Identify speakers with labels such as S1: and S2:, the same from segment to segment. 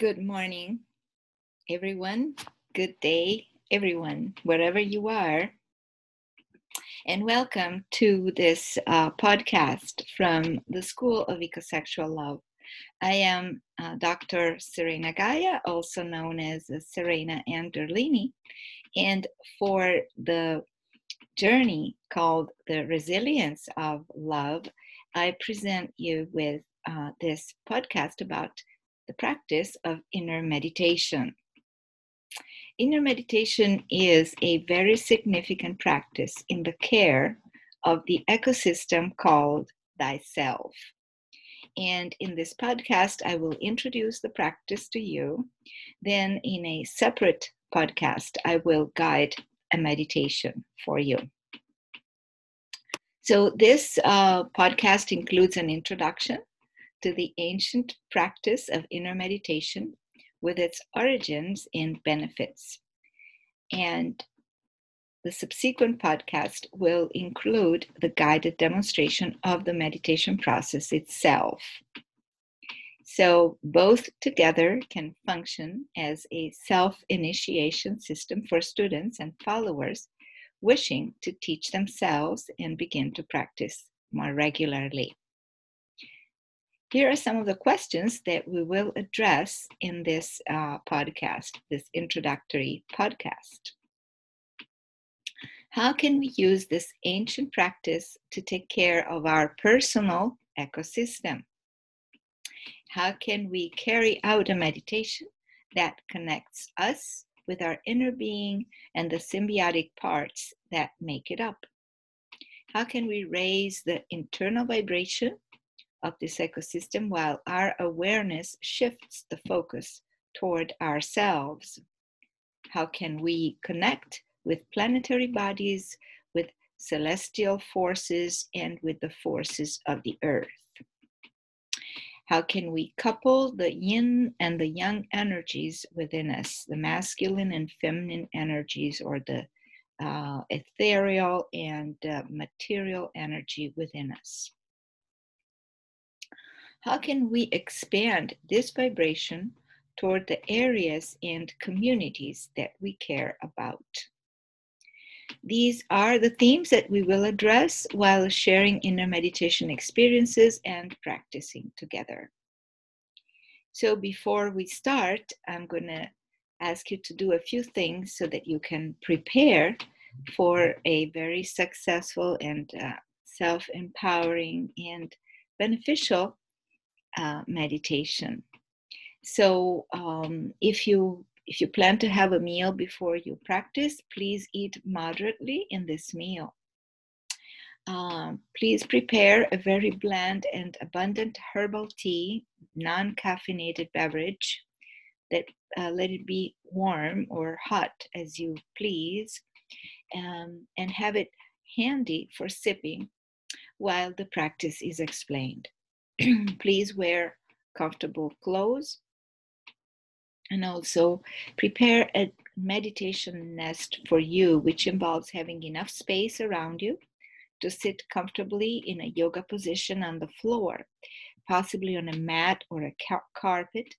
S1: Good morning, everyone. Good day, everyone, wherever you are. And welcome to this uh, podcast from the School of Ecosexual Love. I am uh, Dr. Serena Gaia, also known as Serena Anderlini. And for the journey called The Resilience of Love, I present you with uh, this podcast about the practice of inner meditation. Inner meditation is a very significant practice in the care of the ecosystem called thyself. And in this podcast, I will introduce the practice to you. Then, in a separate podcast, I will guide a meditation for you. So, this uh, podcast includes an introduction to the ancient practice of inner meditation with its origins and benefits. And the subsequent podcast will include the guided demonstration of the meditation process itself. So, both together can function as a self initiation system for students and followers wishing to teach themselves and begin to practice more regularly. Here are some of the questions that we will address in this uh, podcast, this introductory podcast. How can we use this ancient practice to take care of our personal ecosystem? How can we carry out a meditation that connects us with our inner being and the symbiotic parts that make it up? How can we raise the internal vibration of this ecosystem while our awareness shifts the focus toward ourselves. How can we connect with planetary bodies, with celestial forces, and with the forces of the earth? How can we couple the yin and the yang energies within us, the masculine and feminine energies, or the uh, ethereal and uh, material energy within us? How can we expand this vibration toward the areas and communities that we care about? These are the themes that we will address while sharing inner meditation experiences and practicing together. So, before we start, I'm going to ask you to do a few things so that you can prepare for a very successful and uh, self empowering and beneficial uh, meditation. So um, if you if you plan to have a meal before you practice, please eat moderately in this meal. Um, please prepare a very bland and abundant herbal tea, non caffeinated beverage that uh, let it be warm or hot as you please, um, and have it handy for sipping while the practice is explained. please wear comfortable clothes and also prepare a meditation nest for you, which involves having enough space around you to sit comfortably in a yoga position on the floor, possibly on a mat or a car- carpet,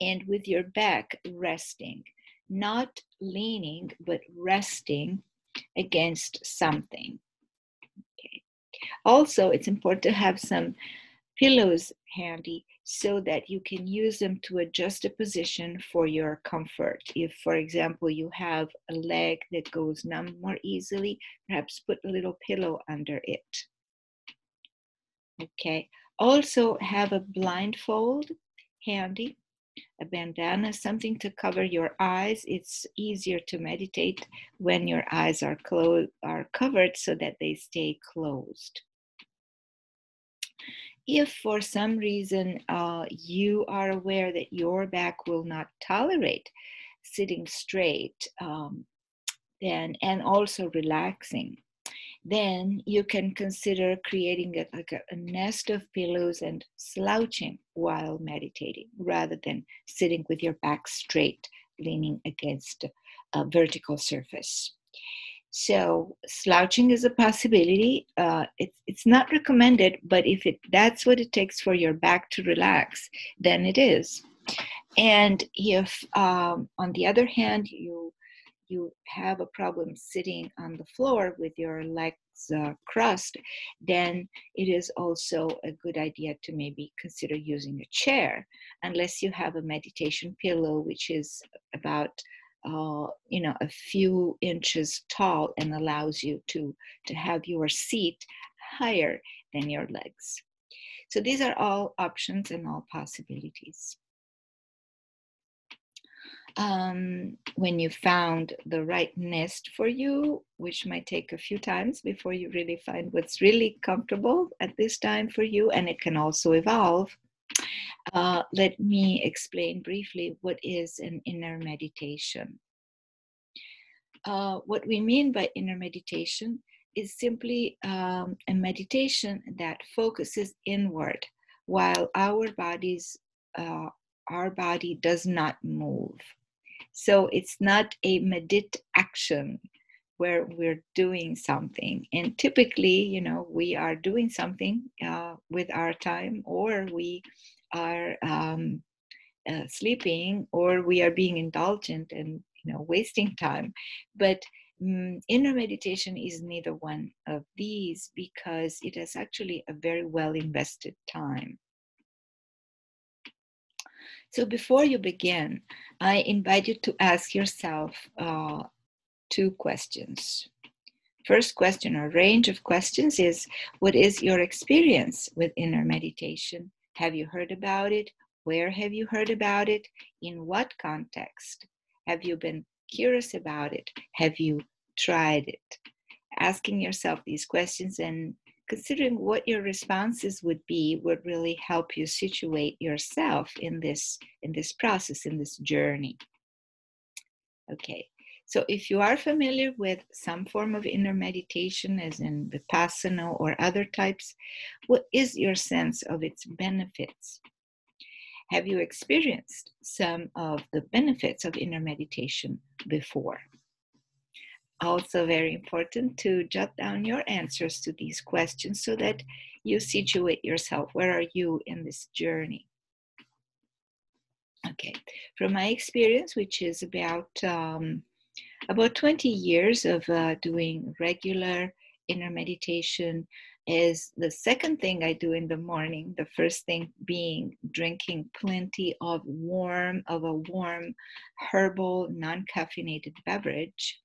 S1: and with your back resting, not leaning, but resting against something. Okay. Also, it's important to have some pillows handy so that you can use them to adjust a position for your comfort. If, for example, you have a leg that goes numb more easily, perhaps put a little pillow under it. Okay, also have a blindfold handy, a bandana, something to cover your eyes. It's easier to meditate when your eyes are, clo- are covered so that they stay closed if for some reason uh, you are aware that your back will not tolerate sitting straight um, then and also relaxing then you can consider creating a, like a, a, nest of pillows and slouching while meditating rather than sitting with your back straight leaning against a vertical surface so slouching is a possibility. Uh, it's it's not recommended, but if it that's what it takes for your back to relax, then it is. And if, um, on the other hand, you you have a problem sitting on the floor with your legs uh, crossed, then it is also a good idea to maybe consider using a chair, unless you have a meditation pillow, which is about uh, you know a few inches tall and allows you to to have your seat higher than your legs. So these are all options and all possibilities um, when you found the right nest for you, which might take a few times before you really find what's really comfortable at this time for you, and it can also evolve. Uh, let me explain briefly what is an inner meditation. Uh, what we mean by inner meditation is simply um, a meditation that focuses inward while our bodies uh, our body does not move so it's not a medit action where we're doing something. And typically, you know, we are doing something uh, with our time, or we are um, uh, sleeping, or we are being indulgent and, you know, wasting time. But um, inner meditation is neither one of these because it is actually a very well invested time. So before you begin, I invite you to ask yourself uh, two questions. First question or range of questions is What is your experience with inner meditation? Have you heard about it? Where have you heard about it? In what context? Have you been curious about it? Have you tried it? Asking yourself these questions and considering what your responses would be would really help you situate yourself in this in this process in this journey okay so if you are familiar with some form of inner meditation as in vipassana or other types what is your sense of its benefits have you experienced some of the benefits of inner meditation before also very important to jot down your answers to these questions so that you situate yourself. Where are you in this journey? Okay, from my experience, which is about um, about 20 years of uh, doing regular inner meditation, is the second thing I do in the morning. The first thing being drinking plenty of warm of a warm herbal non-caffeinated beverage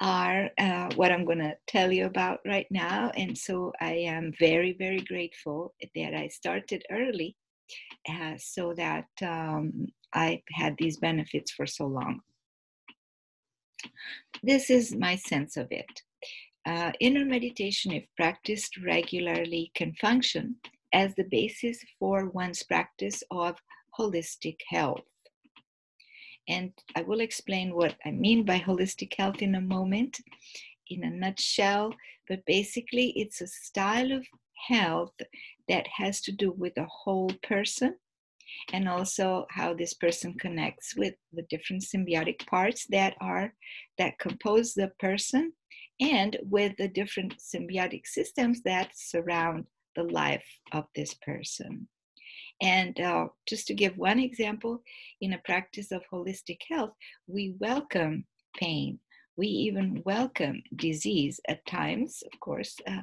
S1: are uh, what I'm going to tell you about right now. And so I am very, very grateful that I started early uh, so that um, I had these benefits for so long. This is my sense of it. Uh, inner meditation, if practiced regularly, can function as the basis for one's practice of holistic health. And I will explain what I mean by holistic health in a moment, in a nutshell. But basically, it's a style of health that has to do with the whole person and also how this person connects with the different symbiotic parts that are that compose the person and with the different symbiotic systems that surround the life of this person and uh, just to give one example, in a practice of holistic health, we welcome pain. We even welcome disease at times, of course. Uh,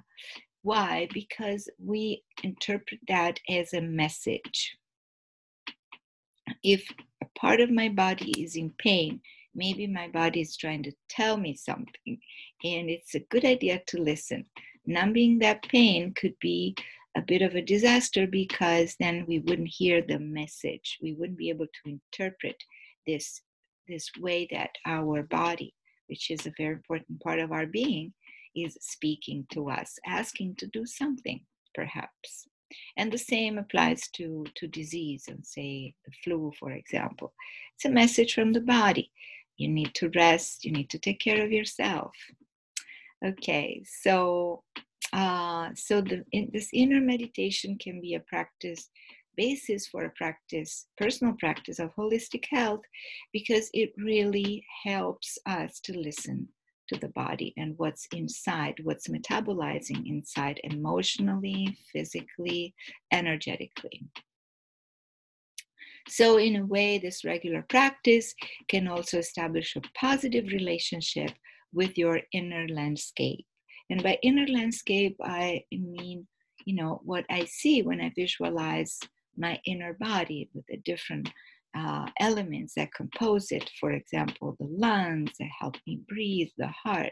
S1: why? Because we interpret that as a message. If a part of my body is in pain, maybe my body is trying to tell me something, and it's a good idea to listen. Numbing that pain could be a bit of a disaster because then we wouldn't hear the message. We wouldn't be able to interpret this this way that our body, which is a very important part of our being, is speaking to us, asking to do something, perhaps. And the same applies to, to disease and say the flu, for example. It's a message from the body. You need to rest, you need to take care of yourself. Okay, so uh, so the, in, this inner meditation can be a practice basis for a practice, personal practice of holistic health, because it really helps us to listen to the body and what's inside, what's metabolizing inside emotionally, physically, energetically. So, in a way, this regular practice can also establish a positive relationship with your inner landscape. And by inner landscape, I mean, you know, what I see when I visualize my inner body with the different uh, elements that compose it. For example, the lungs that help me breathe, the heart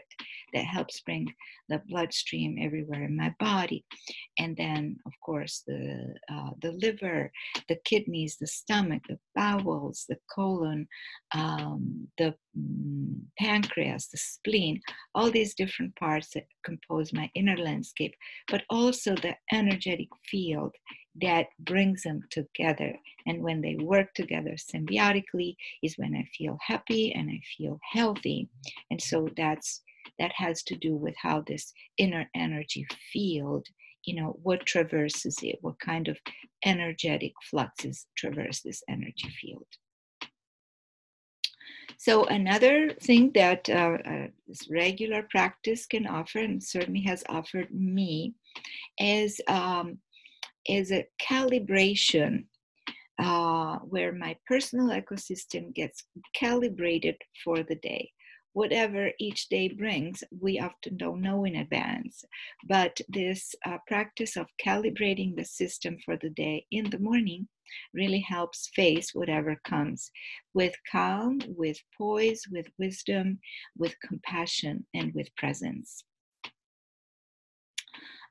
S1: that helps bring the bloodstream everywhere in my body, and then, of course, the uh, the liver, the kidneys, the stomach, the bowels, the colon, um, the mm, pancreas, the spleen, all these different parts that compose my inner landscape, but also the energetic field that brings them together. And when they work together symbiotically is when I feel happy and I feel healthy. And so that's that has to do with how this inner energy field, you know, what traverses it, what kind of energetic fluxes traverse this energy field. So another thing that uh, uh, this regular practice can offer, and certainly has offered me, is um, is a calibration uh, where my personal ecosystem gets calibrated for the day. Whatever each day brings, we often don't know in advance. But this uh, practice of calibrating the system for the day in the morning really helps face whatever comes with calm, with poise, with wisdom, with compassion, and with presence.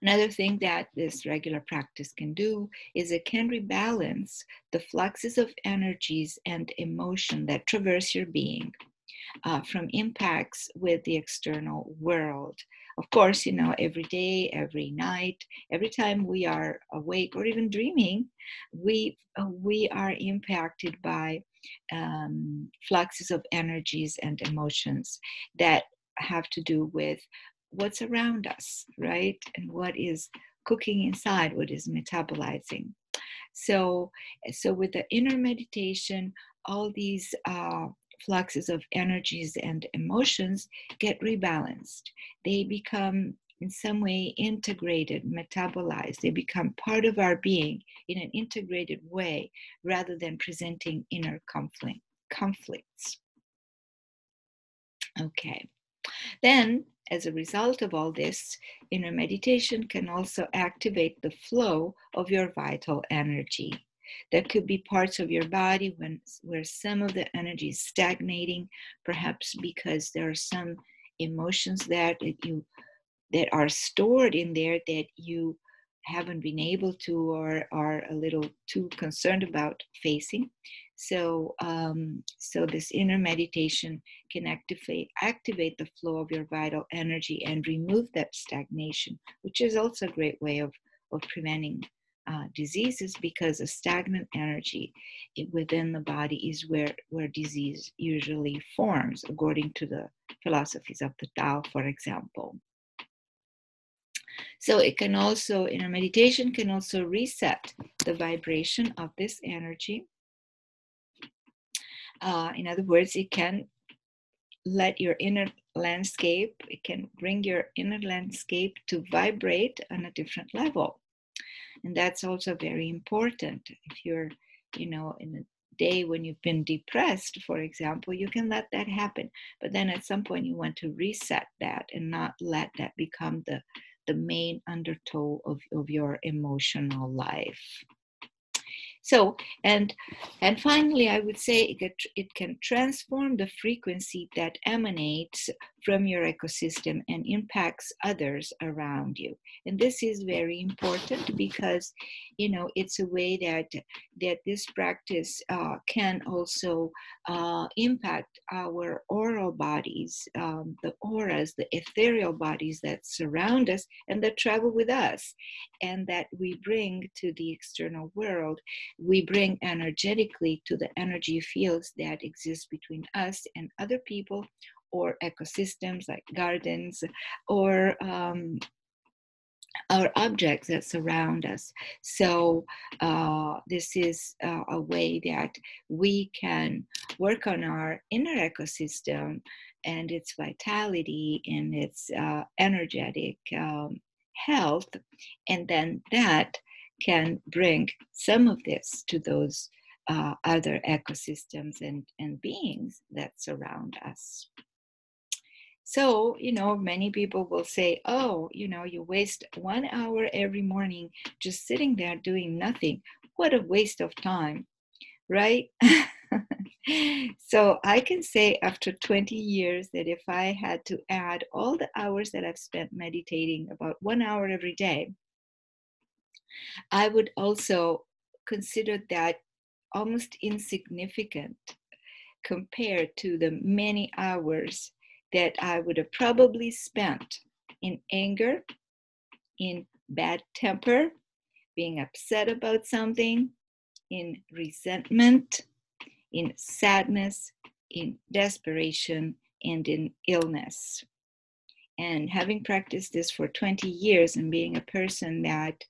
S1: Another thing that this regular practice can do is it can rebalance the fluxes of energies and emotion that traverse your being uh, from impacts with the external world. Of course, you know, every day, every night, every time we are awake or even dreaming, we uh, we are impacted by um, fluxes of energies and emotions that have to do with what's around us, right? And what is cooking inside, what is metabolizing. So, so with the inner meditation, all these uh, fluxes of energies and emotions get rebalanced. They become in some way integrated, metabolized. They become part of our being in an integrated way rather than presenting inner conflict, conflicts. Okay. Then as a result of all this, inner meditation can also activate the flow of your vital energy. There could be parts of your body when, where some of the energy is stagnating, perhaps because there are some emotions that, that you that are stored in there that you haven't been able to or are a little too concerned about facing. So, um, so this inner meditation can activate activate the flow of your vital energy and remove that stagnation, which is also a great way of of preventing uh, diseases because a stagnant energy within the body is where where disease usually forms, according to the philosophies of the Tao, for example. So it can also, inner meditation can also reset the vibration of this energy uh, in other words, it can let your inner landscape, it can bring your inner landscape to vibrate on a different level. And that's also very important. If you're, you know, in a day when you've been depressed, for example, you can let that happen. But then at some point you want to reset that and not let that become the the main undertow of, of your emotional life. So, and and finally, I would say it, it can transform the frequency that emanates from your ecosystem and impacts others around you. And this is very important because, you know, it's a way that that this practice uh, can also uh, impact our oral bodies, um, the auras, the ethereal bodies that surround us and that travel with us, and that we bring to the external world. We bring energetically to the energy fields that exist between us and other people or ecosystems like gardens or um, our objects that surround us. So, uh, this is uh, a way that we can work on our inner ecosystem and its vitality and its uh, energetic um, health, and then that can bring some of this to those uh, other ecosystems and, and beings that surround us. So, you know, many people will say, oh, you know, you waste one hour every morning just sitting there doing nothing. What a waste of time, right? so I can say after 20 years that if I had to add all the hours that I've spent meditating, about one hour every day, I would also consider that almost insignificant compared to the many hours that I would have probably spent in anger, in bad temper, being upset about something, in resentment, in sadness, in desperation, and in illness. And having practiced this for 20 years and being a person that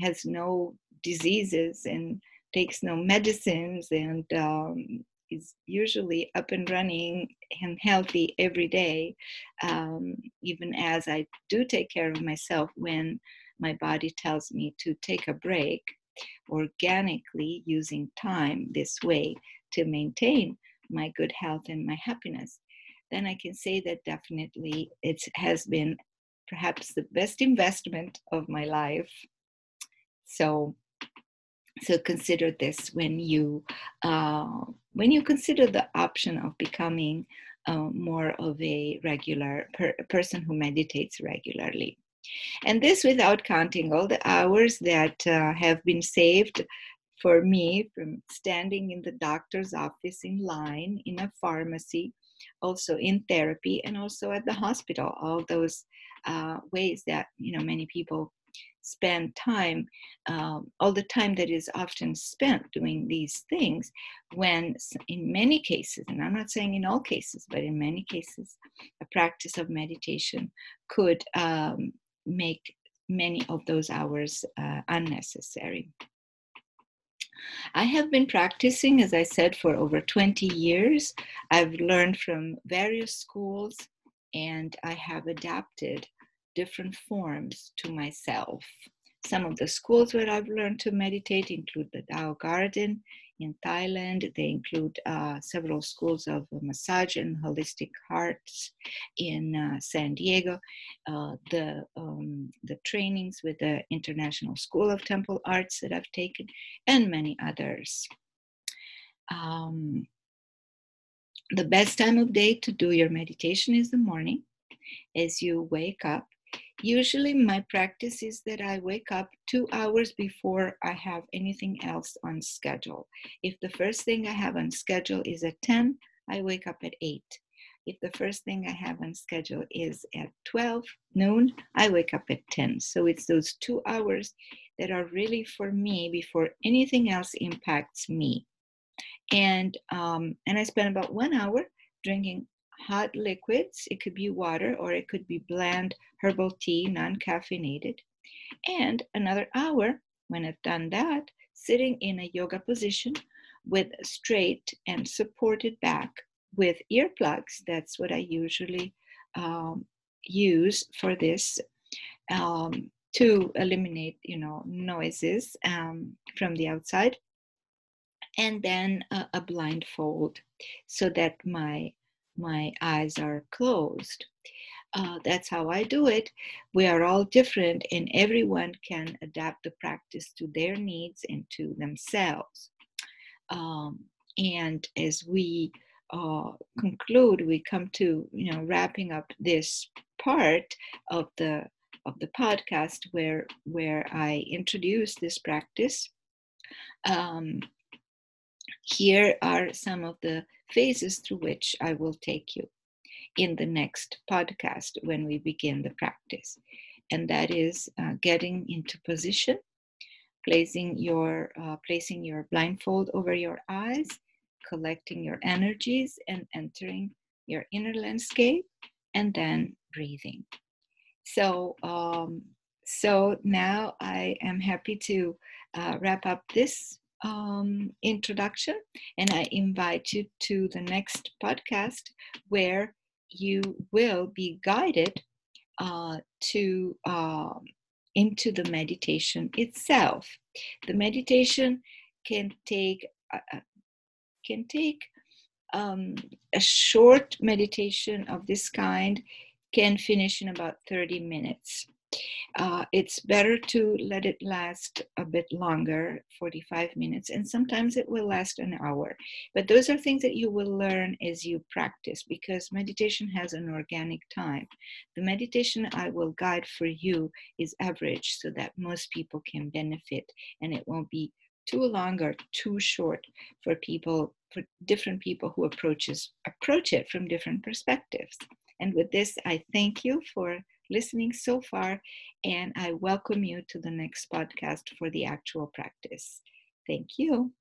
S1: has no diseases and takes no medicines and um, is usually up and running and healthy every day, um, even as I do take care of myself when my body tells me to take a break, organically using time this way to maintain my good health and my happiness, then I can say that definitely it has been perhaps the best investment of my life. So, so consider this when you uh, when you consider the option of becoming uh, more of a regular per- person who meditates regularly. And this without counting all the hours that uh, have been saved for me from standing in the doctor's office in line, in a pharmacy, also in therapy, and also at the hospital. All those uh, ways that you know many people spend time, um, all the time that is often spent doing these things, when in many cases, and I'm not saying in all cases, but in many cases, a practice of meditation could um, make many of those hours uh, unnecessary. I have been practicing, as I said, for over 20 years. I've learned from various schools and I have adapted different forms to myself. Some of the schools where I've learned to meditate include the Tao Garden in Thailand. They include uh, several schools of massage and holistic arts in uh, San Diego. Uh, the um, the trainings with the International School of Temple Arts that I've taken, and many others. Um, the best time of day to do your meditation is the morning as you wake up Usually, my practice is that I wake up two hours before I have anything else on schedule. If the first thing I have on schedule is at 10, I wake up at 8. If the first thing I have on schedule is at 12 noon, I wake up at 10. So it's those two hours that are really for me before anything else impacts me. And um, and I spend about one hour drinking hot liquids. It could be water or it could be bland herbal tea, non caffeinated. And another hour, when I've done that, sitting in a yoga position with straight and supported back with earplugs. That's what I usually um, use for this um, to eliminate, you know, noises um, from the outside. And then a, a blindfold so that my my eyes are closed. Uh, that's how I do it. We are all different, and everyone can adapt the practice to their needs and to themselves. Um, and as we uh, conclude, we come to you know wrapping up this part of the of the podcast where where I introduce this practice. Um, here are some of the phases through which I will take you in the next podcast when we begin the practice. And that is uh, getting into position, placing your, uh, placing your blindfold over your eyes, collecting your energies, and entering your inner landscape, and then breathing. So, um, so now I am happy to uh, wrap up this um, introduction, and I invite you to the next podcast where you will be guided uh, to uh, into the meditation itself. The meditation can take uh, can take um, a short meditation of this kind can finish in about 30 minutes. Uh, it's better to let it last a bit longer 45 minutes and sometimes it will last an hour. But those are things that you will learn as you practice because meditation has an organic time. The meditation i will guide for you is average so that most people can benefit and it won't be too long or too short for people for different people who approaches approach it from different perspectives. And with this i thank you for listening so far, and I welcome you to the next podcast for the actual practice. Thank you.